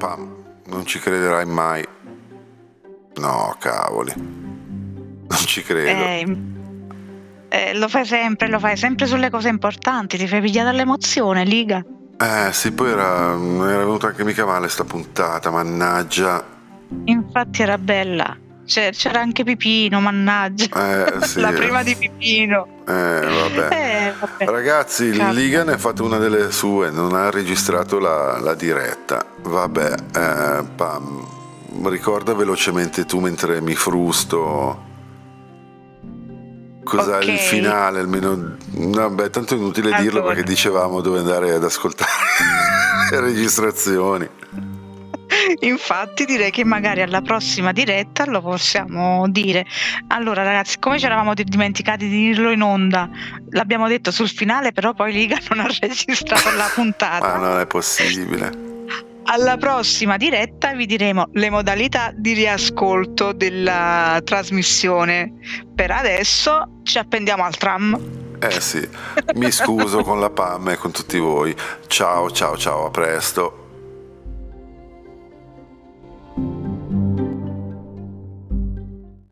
Pam, non ci crederai mai. No, cavoli. Non ci credo. Eh, eh, lo fai sempre, lo fai sempre sulle cose importanti, ti fai pigliare dall'emozione, Liga. Eh sì, poi era, era venuta anche mica male sta puntata, mannaggia. Infatti era bella. C'era anche Pipino, mannaggia. Eh sì. La prima di Pipino. Eh, vabbè. Eh, vabbè. Ragazzi, Cazzo. Liga ne ha fatto una delle sue, non ha registrato la, la diretta. Vabbè, eh, Pam, ricorda velocemente tu mentre mi frusto. Cos'è Ok. il finale? Almeno. Vabbè, tanto è inutile dirlo Allora. perché dicevamo dove andare ad ascoltare le registrazioni. Infatti direi che magari alla prossima diretta lo possiamo dire. Allora ragazzi, come ci eravamo dimenticati di dirlo in onda, l'abbiamo detto sul finale, però poi Liga non ha registrato la puntata. Ma non è possibile. Alla prossima diretta vi diremo le modalità di riascolto della trasmissione. Per adesso ci appendiamo al tram. Eh sì, mi scuso con la Pam e con tutti voi. Ciao, ciao, ciao, a presto.